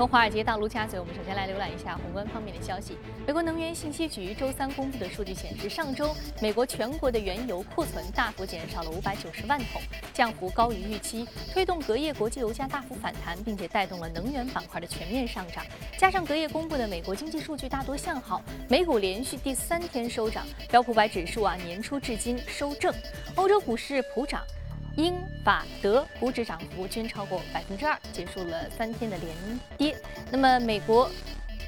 从华尔街到陆家嘴，我们首先来浏览一下宏观方面的消息。美国能源信息局周三公布的数据显示，上周美国全国的原油库存大幅减少了五百九十万桶，降幅高于预期，推动隔夜国际油价大幅反弹，并且带动了能源板块的全面上涨。加上隔夜公布的美国经济数据大多向好，美股连续第三天收涨，标普百指数啊年初至今收正，欧洲股市普涨。英法德股指涨幅均超过百分之二，结束了三天的连跌。那么，美国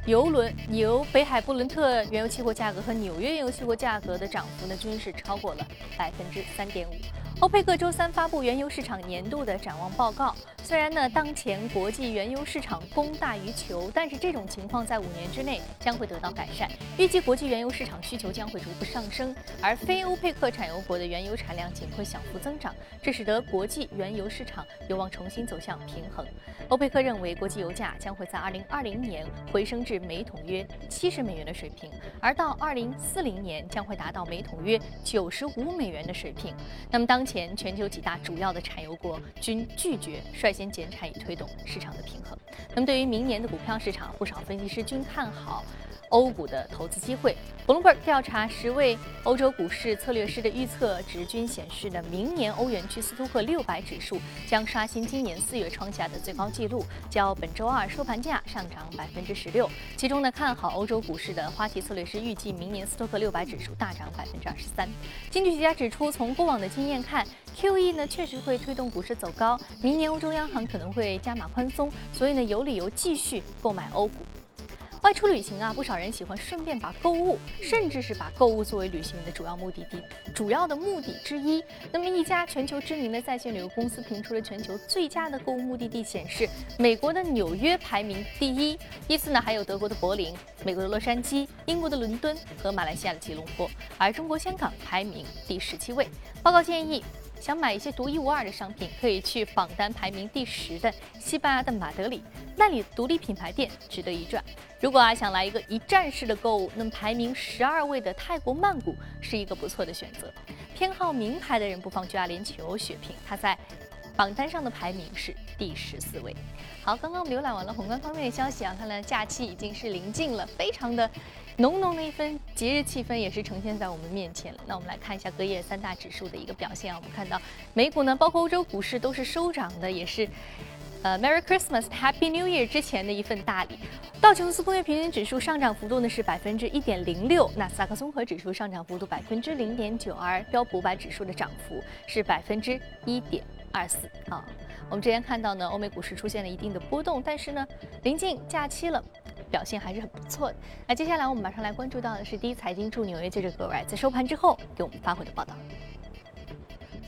油轮由北海布伦特原油期货价格和纽约原油期货价格的涨幅呢，均是超过了百分之三点五。欧佩克周三发布原油市场年度的展望报告。虽然呢，当前国际原油市场供大于求，但是这种情况在五年之内将会得到改善。预计国际原油市场需求将会逐步上升，而非欧佩克产油国的原油产量仅会小幅增长，这使得国际原油市场有望重新走向平衡。欧佩克认为，国际油价将会在二零二零年回升至每桶约七十美元的水平，而到二零四零年将会达到每桶约九十五美元的水平。那么，当前前全球几大主要的产油国均拒绝率。先减产以推动市场的平衡。那么，对于明年的股票市场，不少分析师均看好。欧股的投资机会，Bloomberg 调查十位欧洲股市策略师的预测值均显示呢，明年欧元区斯托克六百指数将刷新今年四月创下的最高纪录，较本周二收盘价上涨百分之十六。其中呢，看好欧洲股市的花旗策略师预计明年斯托克六百指数大涨百分之二十三。经济学家指出，从过往的经验看，QE 呢确实会推动股市走高，明年欧洲央行可能会加码宽松，所以呢有理由继续购买欧股。外出旅行啊，不少人喜欢顺便把购物，甚至是把购物作为旅行的主要目的地、主要的目的之一。那么，一家全球知名的在线旅游公司评出了全球最佳的购物目的地，显示美国的纽约排名第一，依次呢还有德国的柏林、美国的洛杉矶、英国的伦敦和马来西亚的吉隆坡，而中国香港排名第十七位。报告建议。想买一些独一无二的商品，可以去榜单排名第十的西班牙的马德里，那里独立品牌店值得一转。如果啊想来一个一站式的购物，那么排名十二位的泰国曼谷是一个不错的选择。偏好名牌的人不妨去阿联酋血拼，它在榜单上的排名是第十四位。好，刚刚我们浏览完了宏观方面的消息啊，看来假期已经是临近了，非常的。浓浓的一份节日气氛也是呈现在我们面前了。那我们来看一下隔夜三大指数的一个表现啊。我们看到美股呢，包括欧洲股市都是收涨的，也是呃 Merry Christmas Happy New Year 之前的一份大礼。道琼斯工业平均指数上涨幅度呢是百分之一点零六，纳斯达克综合指数上涨幅度百分之零点九，而标普五百指数的涨幅是百分之一点二四啊。我们之前看到呢，欧美股市出现了一定的波动，但是呢，临近假期了。表现还是很不错的。那接下来我们马上来关注到的是第一财经驻纽约记者葛瑞在收盘之后给我们发回的报道。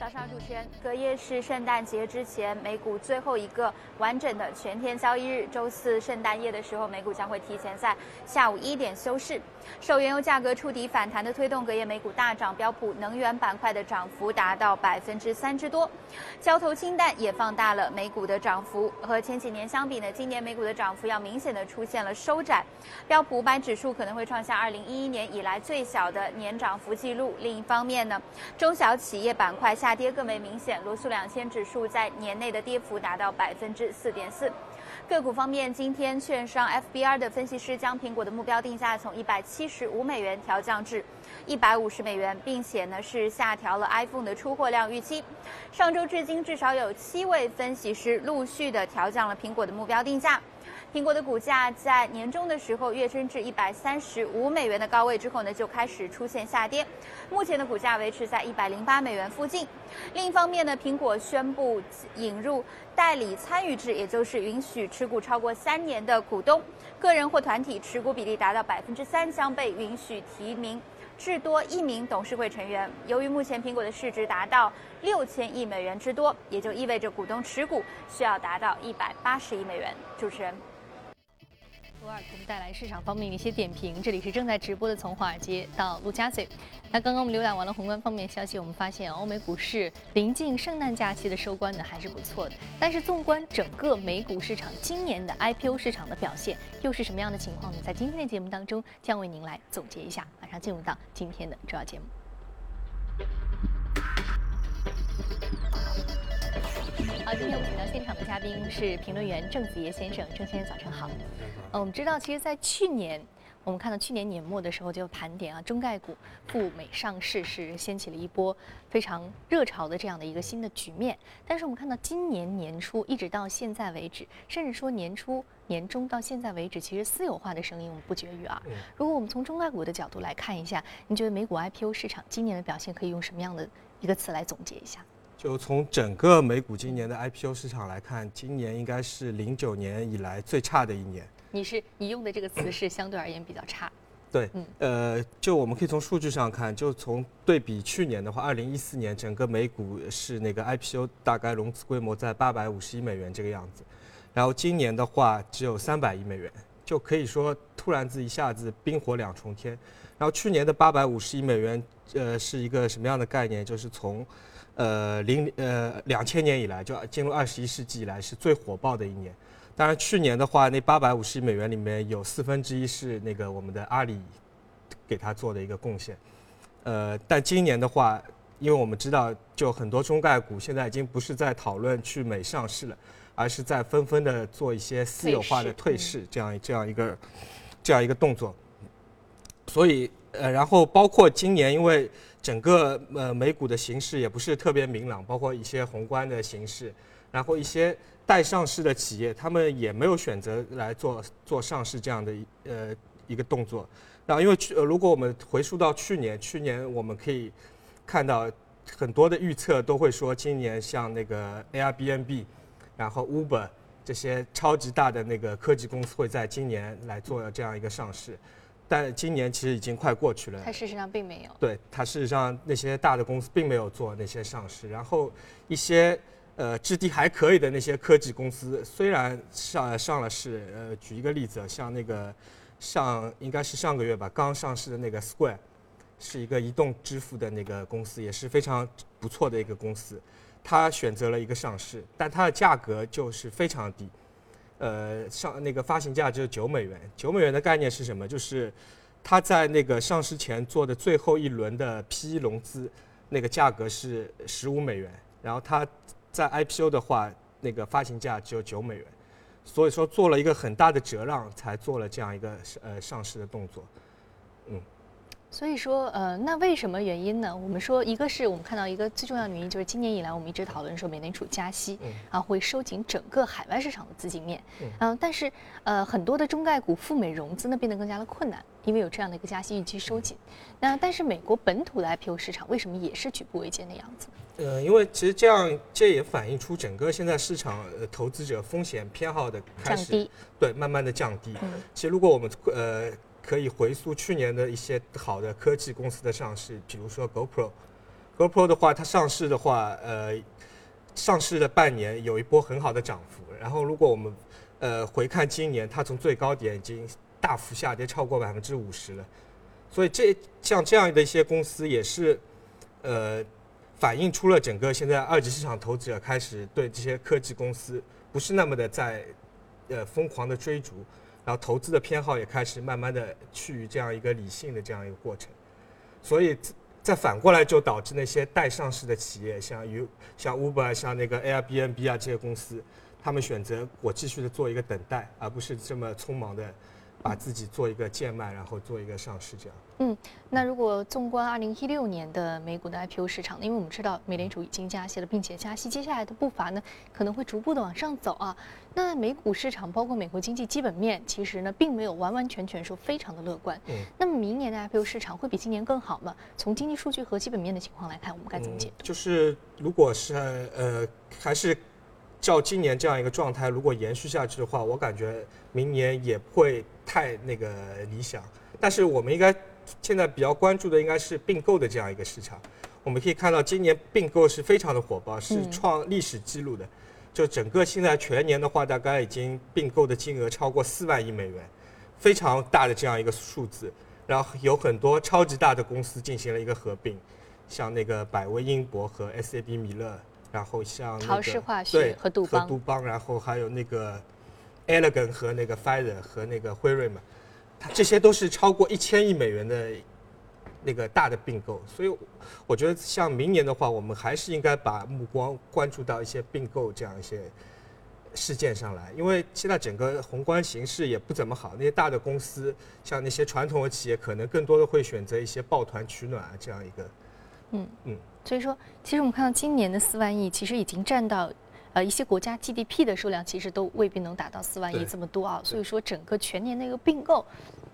早上主持人，隔夜是圣诞节之前美股最后一个完整的全天交易日。周四圣诞夜的时候，美股将会提前在下午一点休市。受原油价格触底反弹的推动，隔夜美股大涨，标普能源板块的涨幅达到百分之三之多。交投清淡也放大了美股的涨幅。和前几年相比呢，今年美股的涨幅要明显的出现了收窄。标普五百指数可能会创下二零一一年以来最小的年涨幅记录。另一方面呢，中小企业板块下。跌更为明显，罗素两千指数在年内的跌幅达到百分之四点四。个股方面，今天券商 FBR 的分析师将苹果的目标定价从一百七十五美元调降至一百五十美元，并且呢是下调了 iPhone 的出货量预期。上周至今，至少有七位分析师陆续的调降了苹果的目标定价。苹果的股价在年终的时候跃升至一百三十五美元的高位之后呢，就开始出现下跌。目前的股价维持在一百零八美元附近。另一方面呢，苹果宣布引入代理参与制，也就是允许持股超过三年的股东，个人或团体持股比例达到百分之三，将被允许提名至多一名董事会成员。由于目前苹果的市值达到六千亿美元之多，也就意味着股东持股需要达到一百八十亿美元。主持人。给我们带来市场方面的一些点评。这里是正在直播的，从华尔街到陆家嘴。那刚刚我们浏览完了宏观方面消息，我们发现欧美股市临近圣诞假期的收官呢还是不错的。但是纵观整个美股市场今年的 IPO 市场的表现又是什么样的情况呢？在今天的节目当中将为您来总结一下。马上进入到今天的主要节目。今天我们请到现场的嘉宾是评论员郑子业先生，郑先生早晨好。呃，我们知道，其实，在去年，我们看到去年年末的时候就盘点啊，中概股赴美上市是掀起了一波非常热潮的这样的一个新的局面。但是我们看到今年年初一直到现在为止，甚至说年初、年中到现在为止，其实私有化的声音我们不绝于耳。如果我们从中概股的角度来看一下，您觉得美股 IPO 市场今年的表现可以用什么样的一个词来总结一下？就从整个美股今年的 IPO 市场来看，今年应该是零九年以来最差的一年。你是你用的这个词是相对而言比较差。对，呃，就我们可以从数据上看，就从对比去年的话，二零一四年整个美股是那个 IPO 大概融资规模在八百五十亿美元这个样子，然后今年的话只有三百亿美元，就可以说突然子一下子冰火两重天。然后去年的八百五十亿美元，呃，是一个什么样的概念？就是从呃，零呃两千年以来，就进入二十一世纪以来是最火爆的一年。当然，去年的话，那八百五十亿美元里面有四分之一是那个我们的阿里给他做的一个贡献。呃，但今年的话，因为我们知道，就很多中概股现在已经不是在讨论去美上市了，而是在纷纷的做一些私有化的退市这样这样一个这样一个动作。所以，呃，然后包括今年，因为整个呃美股的形势也不是特别明朗，包括一些宏观的形势，然后一些待上市的企业，他们也没有选择来做做上市这样的呃一个动作。然后因为去，如果我们回溯到去年，去年我们可以看到很多的预测都会说，今年像那个 Airbnb，然后 Uber 这些超级大的那个科技公司会在今年来做这样一个上市。但今年其实已经快过去了，它事实上并没有。对，它事实上那些大的公司并没有做那些上市，然后一些呃质地还可以的那些科技公司，虽然上上了市，呃，举一个例子，像那个上应该是上个月吧，刚上市的那个 Square，是一个移动支付的那个公司，也是非常不错的一个公司，它选择了一个上市，但它的价格就是非常低。呃，上那个发行价只有九美元。九美元的概念是什么？就是它在那个上市前做的最后一轮的 P 融资，那个价格是十五美元。然后它在 IPO 的话，那个发行价只有九美元。所以说做了一个很大的折让，才做了这样一个呃上市的动作。嗯。所以说，呃，那为什么原因呢？我们说，一个是我们看到一个最重要的原因，就是今年以来我们一直讨论说美联储加息，啊，会收紧整个海外市场的资金面，嗯，但是呃，很多的中概股赴美融资呢变得更加的困难，因为有这样的一个加息预期收紧。那但是美国本土的 IPO 市场为什么也是举步维艰的样子？呃，因为其实这样这也反映出整个现在市场投资者风险偏好的降低，对，慢慢的降低。其实如果我们呃。可以回溯去年的一些好的科技公司的上市，比如说 GoPro，GoPro 的话，它上市的话，呃，上市的半年有一波很好的涨幅。然后，如果我们呃回看今年，它从最高点已经大幅下跌超过百分之五十了。所以，这像这样的一些公司也是呃反映出了整个现在二级市场投资者开始对这些科技公司不是那么的在呃疯狂的追逐。然后投资的偏好也开始慢慢的趋于这样一个理性的这样一个过程，所以再反过来就导致那些待上市的企业，像 U 像 Uber 像那个 Airbnb 啊这些公司，他们选择我继续的做一个等待，而不是这么匆忙的。把自己做一个贱卖，然后做一个上市，这样。嗯，那如果纵观二零一六年的美股的 IPO 市场，因为我们知道美联储已经加息了，并且加息接下来的步伐呢可能会逐步的往上走啊。那美股市场包括美国经济基本面，其实呢并没有完完全全说非常的乐观。嗯。那么明年的 IPO 市场会比今年更好吗？从经济数据和基本面的情况来看，我们该怎么解读？就是如果是呃还是。照今年这样一个状态，如果延续下去的话，我感觉明年也会太那个理想。但是我们应该现在比较关注的应该是并购的这样一个市场。我们可以看到，今年并购是非常的火爆，是创历史记录的。就整个现在全年的话，大概已经并购的金额超过四万亿美元，非常大的这样一个数字。然后有很多超级大的公司进行了一个合并，像那个百威英博和 SAB 米勒。然后像陶氏化学和杜邦，杜邦，然后还有那个 Elegant 和那个 Pfizer 和那个辉瑞嘛，它这些都是超过一千亿美元的那个大的并购，所以我觉得像明年的话，我们还是应该把目光关注到一些并购这样一些事件上来，因为现在整个宏观形势也不怎么好，那些大的公司，像那些传统的企业，可能更多的会选择一些抱团取暖啊这样一个，嗯嗯，所以说，其实我们看到今年的四万亿，其实已经占到。呃，一些国家 GDP 的数量其实都未必能达到四万亿这么多啊，所以说整个全年的一个并购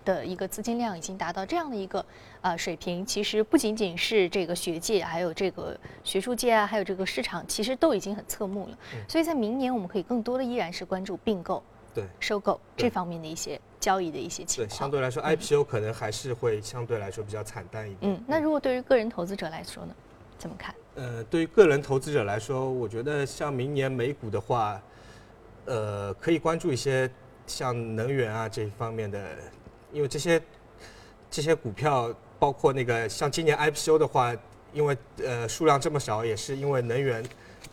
的一个资金量已经达到这样的一个呃水平，其实不仅仅是这个学界，还有这个学术界啊，还有这个市场，其实都已经很侧目了。所以在明年，我们可以更多的依然是关注并购、对收购这方面的一些交易的一些情况。对，相对来说，IPO 可能还是会相对来说比较惨淡一点。嗯，那如果对于个人投资者来说呢，怎么看？呃，对于个人投资者来说，我觉得像明年美股的话，呃，可以关注一些像能源啊这一方面的，因为这些这些股票，包括那个像今年 IPO 的话，因为呃数量这么少，也是因为能源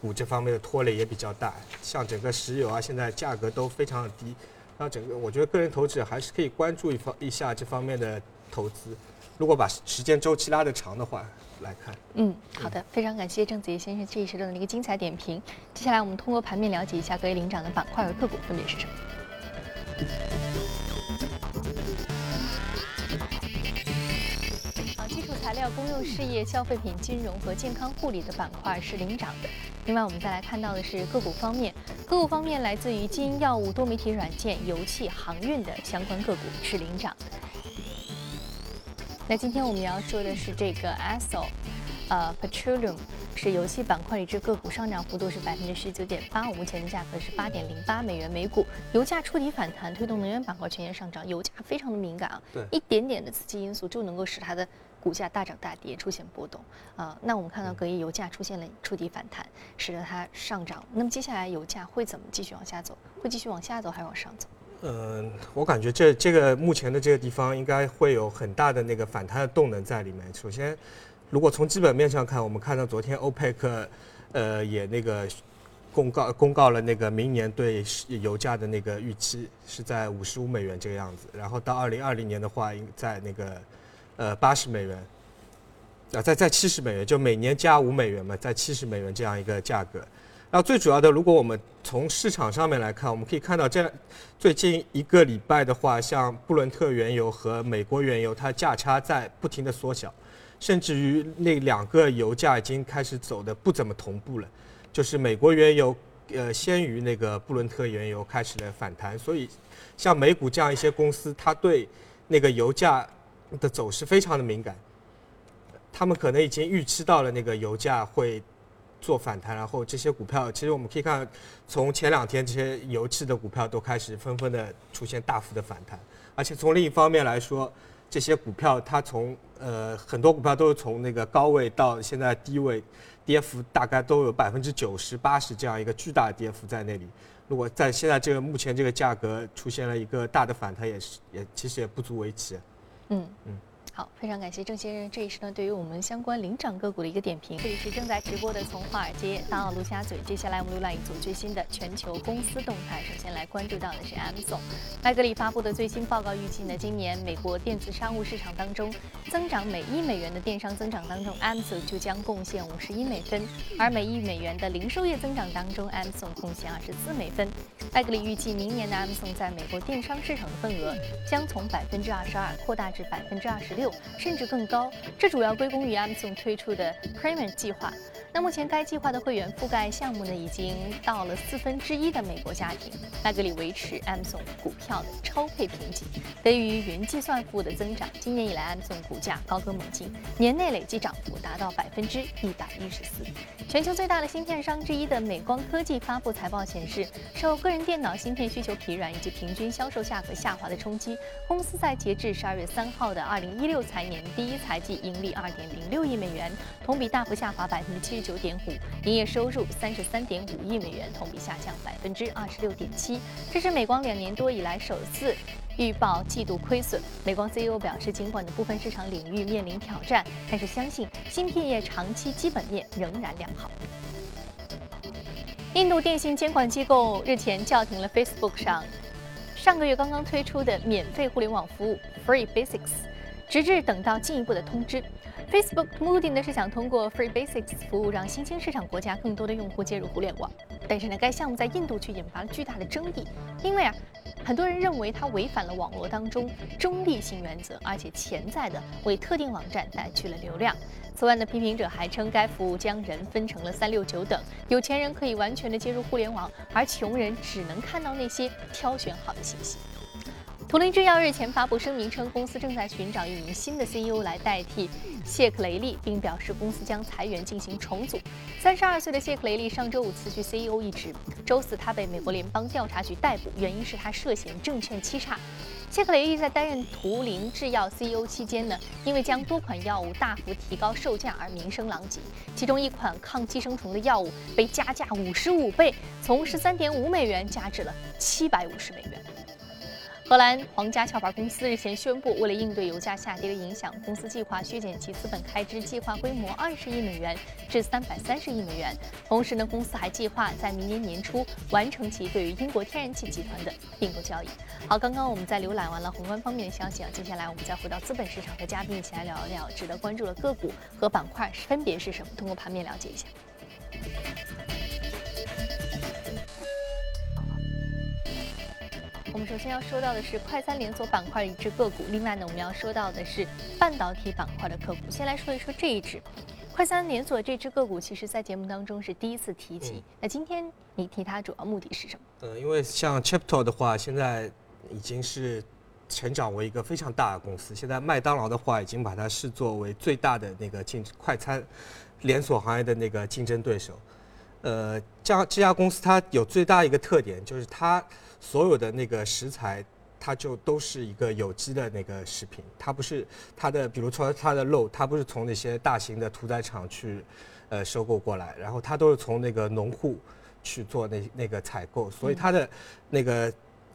股这方面的拖累也比较大。像整个石油啊，现在价格都非常的低，那整个我觉得个人投资者还是可以关注一方一下这方面的投资。如果把时间周期拉得长的话。来看，嗯，好的，非常感谢郑子怡先生这一时段的一个精彩点评。接下来我们通过盘面了解一下各位领涨的板块和个股分别是什么。好，基础材料、公用事业、消费品、金融和健康护理的板块是领涨的。另外，我们再来看到的是个股方面，个股方面来自于基因药物、多媒体软件、油气、航运的相关个股是领涨。那今天我们要说的是这个 ASO，呃，Petroleum 是游戏板块里这个股上涨幅度是百分之十九点八五，目前的价格是八点零八美元每股。油价触底反弹，推动能源板块全线上涨。油价非常的敏感啊，对，一点点的刺激因素就能够使它的股价大涨大跌，出现波动啊。那我们看到隔夜油价出现了触底反弹，使得它上涨。那么接下来油价会怎么继续往下走？会继续往下走还是往上走？嗯，我感觉这这个目前的这个地方应该会有很大的那个反弹的动能在里面。首先，如果从基本面上看，我们看到昨天欧佩克，呃，也那个公告公告了那个明年对油价的那个预期是在五十五美元这个样子，然后到二零二零年的话，应在那个呃八十美元，啊，在在七十美元，就每年加五美元嘛，在七十美元这样一个价格。那最主要的，如果我们从市场上面来看，我们可以看到，这最近一个礼拜的话，像布伦特原油和美国原油，它价差在不停的缩小，甚至于那两个油价已经开始走的不怎么同步了，就是美国原油呃先于那个布伦特原油开始了反弹，所以像美股这样一些公司，它对那个油价的走势非常的敏感，他们可能已经预期到了那个油价会。做反弹，然后这些股票，其实我们可以看，从前两天这些油气的股票都开始纷纷的出现大幅的反弹，而且从另一方面来说，这些股票它从呃很多股票都是从那个高位到现在低位，跌幅大概都有百分之九十八十这样一个巨大的跌幅在那里。如果在现在这个目前这个价格出现了一个大的反弹，也是也其实也不足为奇。嗯嗯。好，非常感谢郑先生这一时段对于我们相关领涨个股的一个点评。这里是正在直播的从华尔街到陆家嘴，接下来我们浏览一组最新的全球公司动态。首先来关注到的是 Amazon，麦格里发布的最新报告预计呢，今年美国电子商务市场当中增长每一美元的电商增长当中，Amazon 就将贡献五十一美分，而每一美元的零售业增长当中，Amazon 贡献二十四美分。麦格里预计明年的 Amazon 在美国电商市场的份额将从百分之二十二扩大至百分之二十六。甚至更高，这主要归功于 Amazon 推出的 Premium 计划。那目前该计划的会员覆盖项目呢，已经到了四分之一的美国家庭。麦格里维持 Amazon 股票的超配评级，得益于云计算服务的增长。今年以来，Amazon 股价高歌猛进，年内累计涨幅达到百分之一百一十四。全球最大的芯片商之一的美光科技发布财报显示，受个人电脑芯片需求疲软以及平均销售价格下滑的冲击，公司在截至十二月三号的二零一六财年第一财季盈利二点零六亿美元，同比大幅下滑百分之七十九九点五，营业收入三十三点五亿美元，同比下降百分之二十六点七，这是美光两年多以来首次预报季度亏损。美光 CEO 表示，尽管的部分市场领域面临挑战，但是相信芯片业长期基本面仍然良好。印度电信监管机构日前叫停了 Facebook 上上个月刚刚推出的免费互联网服务 Free Basics。直至等到进一步的通知。Facebook 目的呢是想通过 Free Basics 服务，让新兴市场国家更多的用户接入互联网。但是呢，该项目在印度却引发了巨大的争议，因为啊，很多人认为它违反了网络当中中立性原则，而且潜在的为特定网站带去了流量。此外呢，批评者还称该服务将人分成了三六九等，有钱人可以完全的接入互联网，而穷人只能看到那些挑选好的信息。图灵制药日前发布声明称，公司正在寻找一名新的 CEO 来代替谢克雷利，并表示公司将裁员进行重组。三十二岁的谢克雷利上周五辞去 CEO 一职，周四他被美国联邦调查局逮捕，原因是他涉嫌证券欺诈。谢克雷利在担任图灵制药 CEO 期间呢，因为将多款药物大幅提高售价而名声狼藉，其中一款抗寄生虫的药物被加价五十五倍，从十三点五美元加至了七百五十美元。荷兰皇家壳牌公司日前宣布，为了应对油价下跌的影响，公司计划削减其资本开支，计划规模二十亿美元至三百三十亿美元。同时呢，公司还计划在明年年初完成其对于英国天然气集团的并购交易。好，刚刚我们在浏览完了宏观方面的消息啊，接下来我们再回到资本市场，和嘉宾一起来聊一聊值得关注的个股和板块分别是什么，通过盘面了解一下。我们首先要说到的是快餐连锁板块的一只个股，另外呢，我们要说到的是半导体板块的个股。先来说一说这一只快餐连锁这只个股，其实在节目当中是第一次提及。那今天你提它主要目的是什么？呃，因为像 Chipto 的话，现在已经是成长为一个非常大的公司。现在麦当劳的话，已经把它视作为最大的那个竞快餐连锁行业的那个竞争对手。呃，这样这家公司它有最大一个特点，就是它。所有的那个食材，它就都是一个有机的那个食品，它不是它的，比如说它的肉，它不是从那些大型的屠宰场去，呃，收购过来，然后它都是从那个农户去做那那个采购，所以它的那个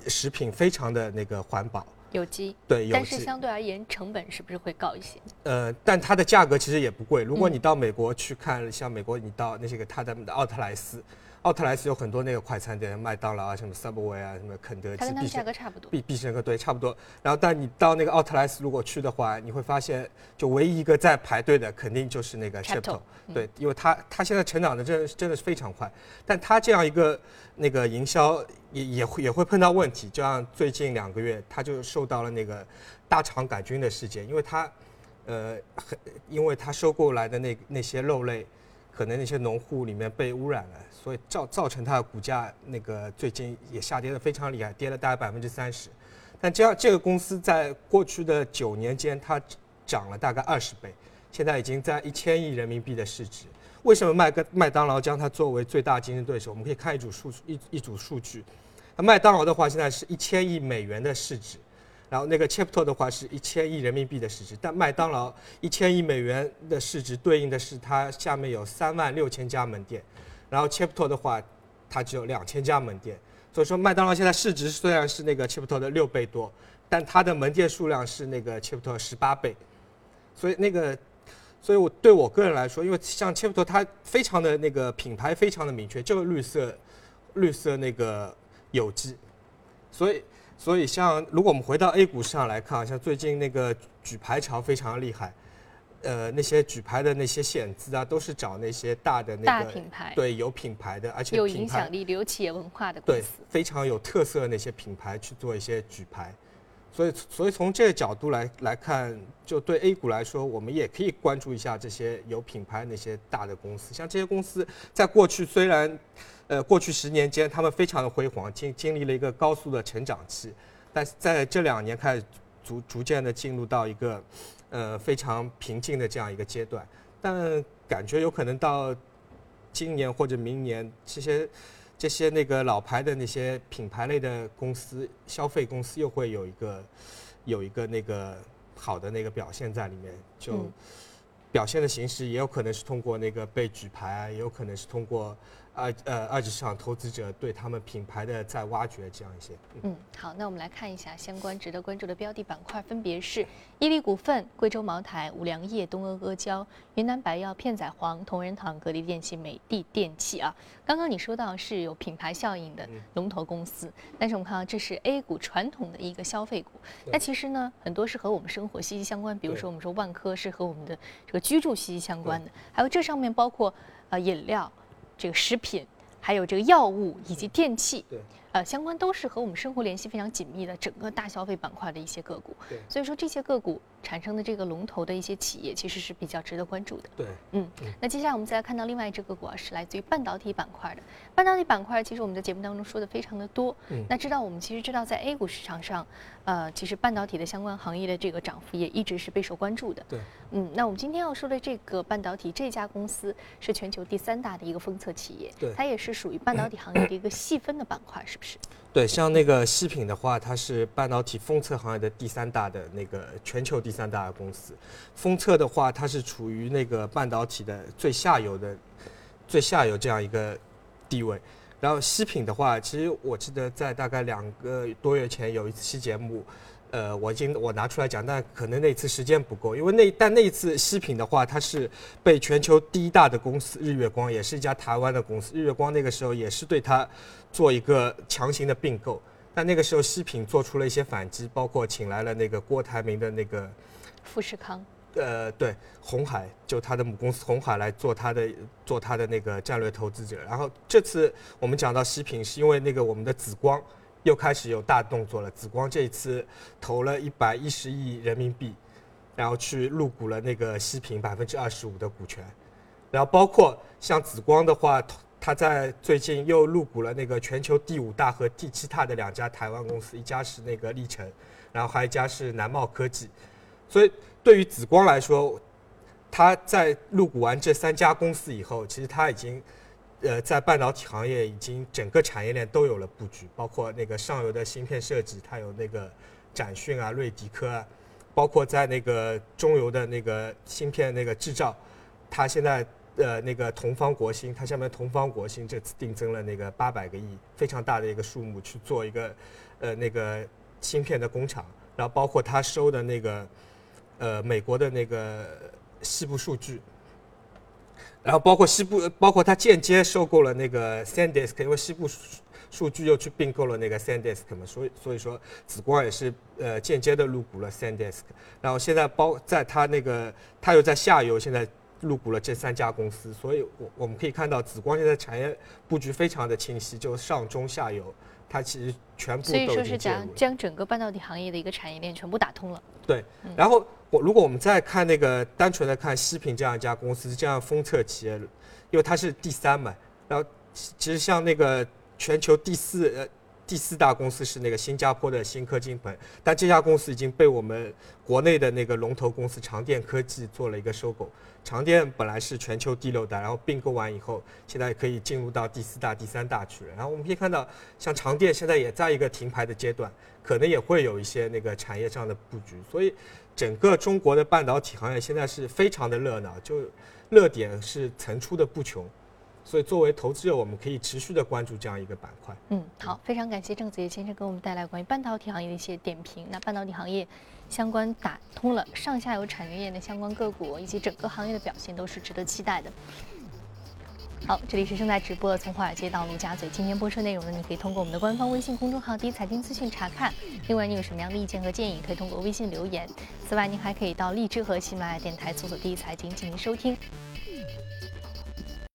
食品非常的那个环保，有机，对，但是相对而言成本是不是会高一些？呃，但它的价格其实也不贵。如果你到美国去看，像美国你到那些个它的奥特莱斯。奥特莱斯有很多那个快餐店，麦当劳啊，什么 Subway 啊，什么肯德基，它跟价格差不多。必必胜客对，差不多。然后，但你到那个奥特莱斯如果去的话，你会发现，就唯一一个在排队的，肯定就是那个 Chipto。对，因为它它现在成长的真真的是非常快，但它这样一个那个营销也也会也会碰到问题，就像最近两个月，它就受到了那个大肠杆菌的事件，因为它呃很，因为它收购来的那那些肉类。可能那些农户里面被污染了，所以造造成它的股价那个最近也下跌的非常厉害，跌了大概百分之三十。但这样这个公司在过去的九年间，它涨了大概二十倍，现在已经在一千亿人民币的市值。为什么麦个麦当劳将它作为最大竞争对手？我们可以看一组数一一组数据，那麦当劳的话现在是一千亿美元的市值。然后那个 Chipto 的话是一千亿人民币的市值，但麦当劳一千亿美元的市值对应的是它下面有三万六千家门店，然后 Chipto 的话，它只有两千家门店，所以说麦当劳现在市值虽然是那个 Chipto 的六倍多，但它的门店数量是那个 Chipto 十八倍，所以那个，所以我对我个人来说，因为像 Chipto 它非常的那个品牌非常的明确，就是绿色，绿色那个有机，所以。所以，像如果我们回到 A 股市场来看，像最近那个举牌潮非常厉害，呃，那些举牌的那些险资啊，都是找那些大的那个大品牌，对，有品牌的，而且有影响力、有企业文化的公司，非常有特色的那些品牌去做一些举牌。所以，所以从这个角度来来看，就对 A 股来说，我们也可以关注一下这些有品牌那些大的公司。像这些公司，在过去虽然。呃，过去十年间，他们非常的辉煌，经经历了一个高速的成长期，但是在这两年开始逐逐渐的进入到一个，呃，非常平静的这样一个阶段，但感觉有可能到今年或者明年，这些这些那个老牌的那些品牌类的公司、消费公司又会有一个有一个那个好的那个表现在里面，就表现的形式也有可能是通过那个被举牌啊，也有可能是通过。二呃二级市场投资者对他们品牌的在挖掘这样一些。嗯，好，那我们来看一下相关值得关注的标的板块，分别是伊利股份、贵州茅台、五粮液、东阿阿胶、云南白药、片仔癀、同仁堂、格力电器、美的电器啊。刚刚你说到是有品牌效应的龙头公司，但是我们看到这是 A 股传统的一个消费股，那其实呢很多是和我们生活息息相关，比如说我们说万科是和我们的这个居住息息相关的，还有这上面包括呃饮料。这个食品，还有这个药物以及电器，对，呃，相关都是和我们生活联系非常紧密的整个大消费板块的一些个股。对，所以说这些个股产生的这个龙头的一些企业，其实是比较值得关注的。对，嗯，那接下来我们再来看到另外一只个股啊，是来自于半导体板块的。半导体板块其实我们在节目当中说的非常的多。嗯，那知道我们其实知道在 A 股市场上。呃，其实半导体的相关行业的这个涨幅也一直是备受关注的。对，嗯，那我们今天要说的这个半导体这家公司是全球第三大的一个封测企业，对，它也是属于半导体行业的一个细分的板块，是不是？对，像那个细品的话，它是半导体封测行业的第三大的那个全球第三大公司。封测的话，它是处于那个半导体的最下游的最下游这样一个地位。然后西品的话，其实我记得在大概两个多月前有一期节目，呃，我已经我拿出来讲，但可能那次时间不够，因为那但那一次西品的话，它是被全球第一大的公司日月光，也是一家台湾的公司，日月光那个时候也是对它做一个强行的并购，但那个时候西品做出了一些反击，包括请来了那个郭台铭的那个富士康。呃，对，红海就他的母公司红海来做他的做他的那个战略投资者。然后这次我们讲到西品，是因为那个我们的紫光又开始有大动作了。紫光这一次投了一百一十亿人民币，然后去入股了那个西品百分之二十五的股权。然后包括像紫光的话，他在最近又入股了那个全球第五大和第七大的两家台湾公司，一家是那个历程，然后还有一家是南茂科技。所以。对于紫光来说，他在入股完这三家公司以后，其实他已经，呃，在半导体行业已经整个产业链都有了布局，包括那个上游的芯片设计，它有那个展讯啊、瑞迪科啊，包括在那个中游的那个芯片那个制造，它现在呃那个同方国兴，它下面同方国兴这次定增了那个八百个亿，非常大的一个数目去做一个呃那个芯片的工厂，然后包括它收的那个。呃，美国的那个西部数据，然后包括西部，包括它间接收购了那个 SanDisk，因为西部数据又去并购了那个 SanDisk 嘛，所以所以说紫光也是呃间接的入股了 SanDisk，然后现在包在它那个它又在下游现在入股了这三家公司，所以我我们可以看到紫光现在产业布局非常的清晰，就上中下游。它其实全部所以说是将将整个半导体行业的一个产业链全部打通了。对，然后我如果我们再看那个单纯的看西平这样一家公司，这样封测企业，因为它是第三嘛，然后其实像那个全球第四呃。第四大公司是那个新加坡的新科金本，但这家公司已经被我们国内的那个龙头公司长电科技做了一个收购。长电本来是全球第六大，然后并购完以后，现在可以进入到第四大、第三大去了。然后我们可以看到，像长电现在也在一个停牌的阶段，可能也会有一些那个产业上的布局。所以，整个中国的半导体行业现在是非常的热闹，就热点是层出的不穷。所以，作为投资者，我们可以持续的关注这样一个板块。嗯，好，非常感谢郑子业先生给我们带来关于半导体行业的一些点评。那半导体行业相关打通了上下游产业链的相关个股，以及整个行业的表现都是值得期待的。好，这里是正在直播的从华尔街到陆家嘴，今天播出内容呢，你可以通过我们的官方微信公众号“第一财经资讯”查看。另外，你有什么样的意见和建议，可以通过微信留言。此外，您还可以到荔枝和喜马拉雅电台搜索“第一财经”进行收听。